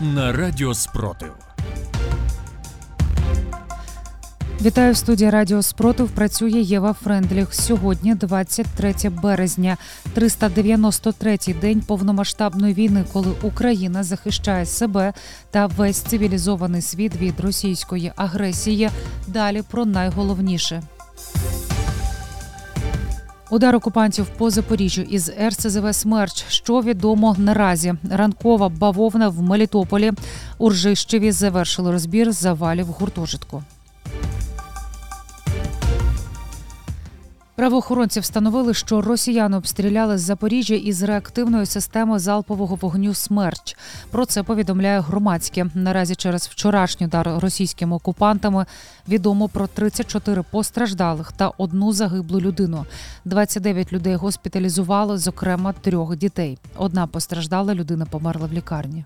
на Радіо Спротив. Вітаю в студії Радіо Спротив. Працює Єва Френдліх. Сьогодні 23 березня, 393-й день повномасштабної війни, коли Україна захищає себе та весь цивілізований світ від російської агресії. Далі про найголовніше. Удар окупантів по Запоріжжю із РСЗВ Смерч. Що відомо наразі? Ранкова бавовна в Мелітополі. Уржищеві завершили розбір завалів гуртожитку. Правоохоронці встановили, що росіяни обстріляли з Запоріжжя із реактивною системою залпового вогню Смерч. Про це повідомляє громадське. Наразі через вчорашній удар російськими окупантами відомо про 34 постраждалих та одну загиблу людину. 29 людей госпіталізували, зокрема трьох дітей. Одна постраждала людина померла в лікарні.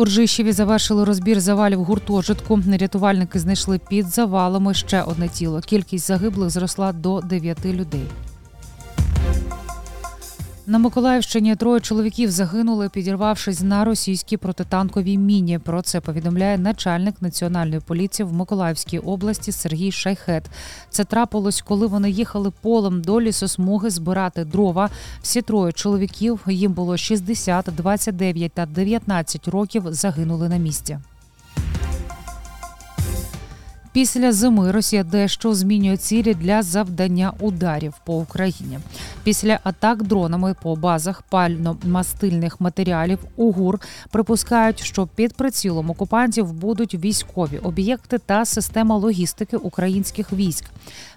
У Ржищеві завершили розбір завалів гуртожитку. Рятувальники знайшли під завалами ще одне тіло. Кількість загиблих зросла до 9 людей. На Миколаївщині троє чоловіків загинули, підірвавшись на російській протитанковій міні. Про це повідомляє начальник національної поліції в Миколаївській області Сергій Шайхет. Це трапилось, коли вони їхали полем до лісосмуги збирати дрова. Всі троє чоловіків їм було 60, 29 та 19 років. Загинули на місці. Після зими Росія дещо змінює цілі для завдання ударів по Україні. Після атак дронами по базах пально-мастильних матеріалів УГУР припускають, що під прицілом окупантів будуть військові об'єкти та система логістики українських військ.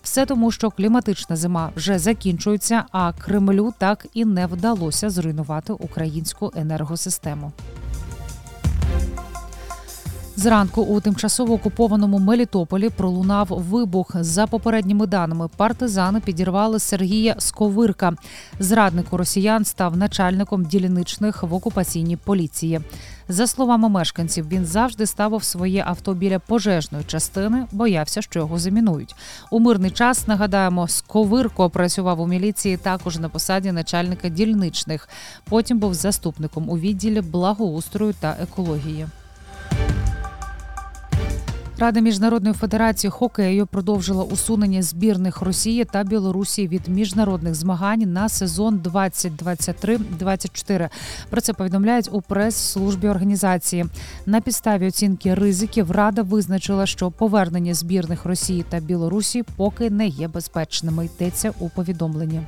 Все тому, що кліматична зима вже закінчується, а Кремлю так і не вдалося зруйнувати українську енергосистему. Зранку у тимчасово окупованому Мелітополі пролунав вибух. За попередніми даними, партизани підірвали Сергія Сковирка. Зраднику росіян став начальником дільничних в окупаційній поліції. За словами мешканців, він завжди ставив своє авто біля пожежної частини, боявся, що його замінують. У мирний час нагадаємо, Сковирко працював у міліції також на посаді начальника дільничних. Потім був заступником у відділі благоустрою та екології. Рада міжнародної федерації хокею продовжила усунення збірних Росії та Білорусі від міжнародних змагань на сезон 2023-2024. Про це повідомляють у прес-службі організації. На підставі оцінки ризиків Рада визначила, що повернення збірних Росії та Білорусі поки не є безпечними. Йдеться у повідомленні.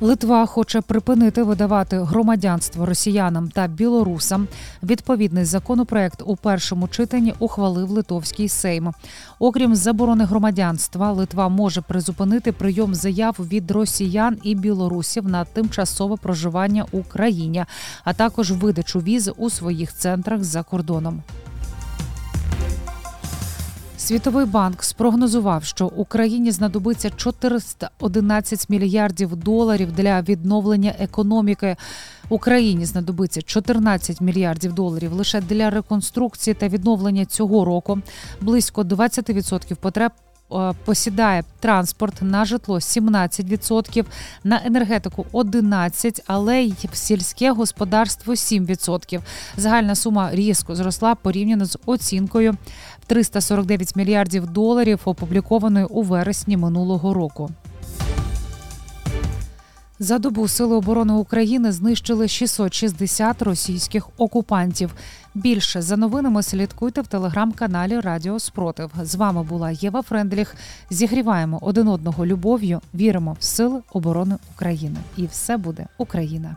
Литва хоче припинити видавати громадянство росіянам та білорусам. Відповідний законопроект у першому читанні ухвалив Литовський Сейм. Окрім заборони громадянства, Литва може призупинити прийом заяв від росіян і білорусів на тимчасове проживання у країні, а також видачу віз у своїх центрах за кордоном. Світовий банк спрогнозував, що Україні знадобиться 411 мільярдів доларів для відновлення економіки. Україні знадобиться 14 мільярдів доларів лише для реконструкції та відновлення цього року. Близько 20% потреб. Посідає транспорт на житло 17%, на енергетику 11%, але й в сільське господарство 7%. Загальна сума різко зросла порівняно з оцінкою 349 мільярдів доларів, опублікованою у вересні минулого року. За добу Сили оборони України знищили 660 російських окупантів. Більше за новинами слідкуйте в телеграм-каналі Радіо Спротив. З вами була Єва Френдліх. Зігріваємо один одного любов'ю. Віримо в сили оборони України. І все буде Україна.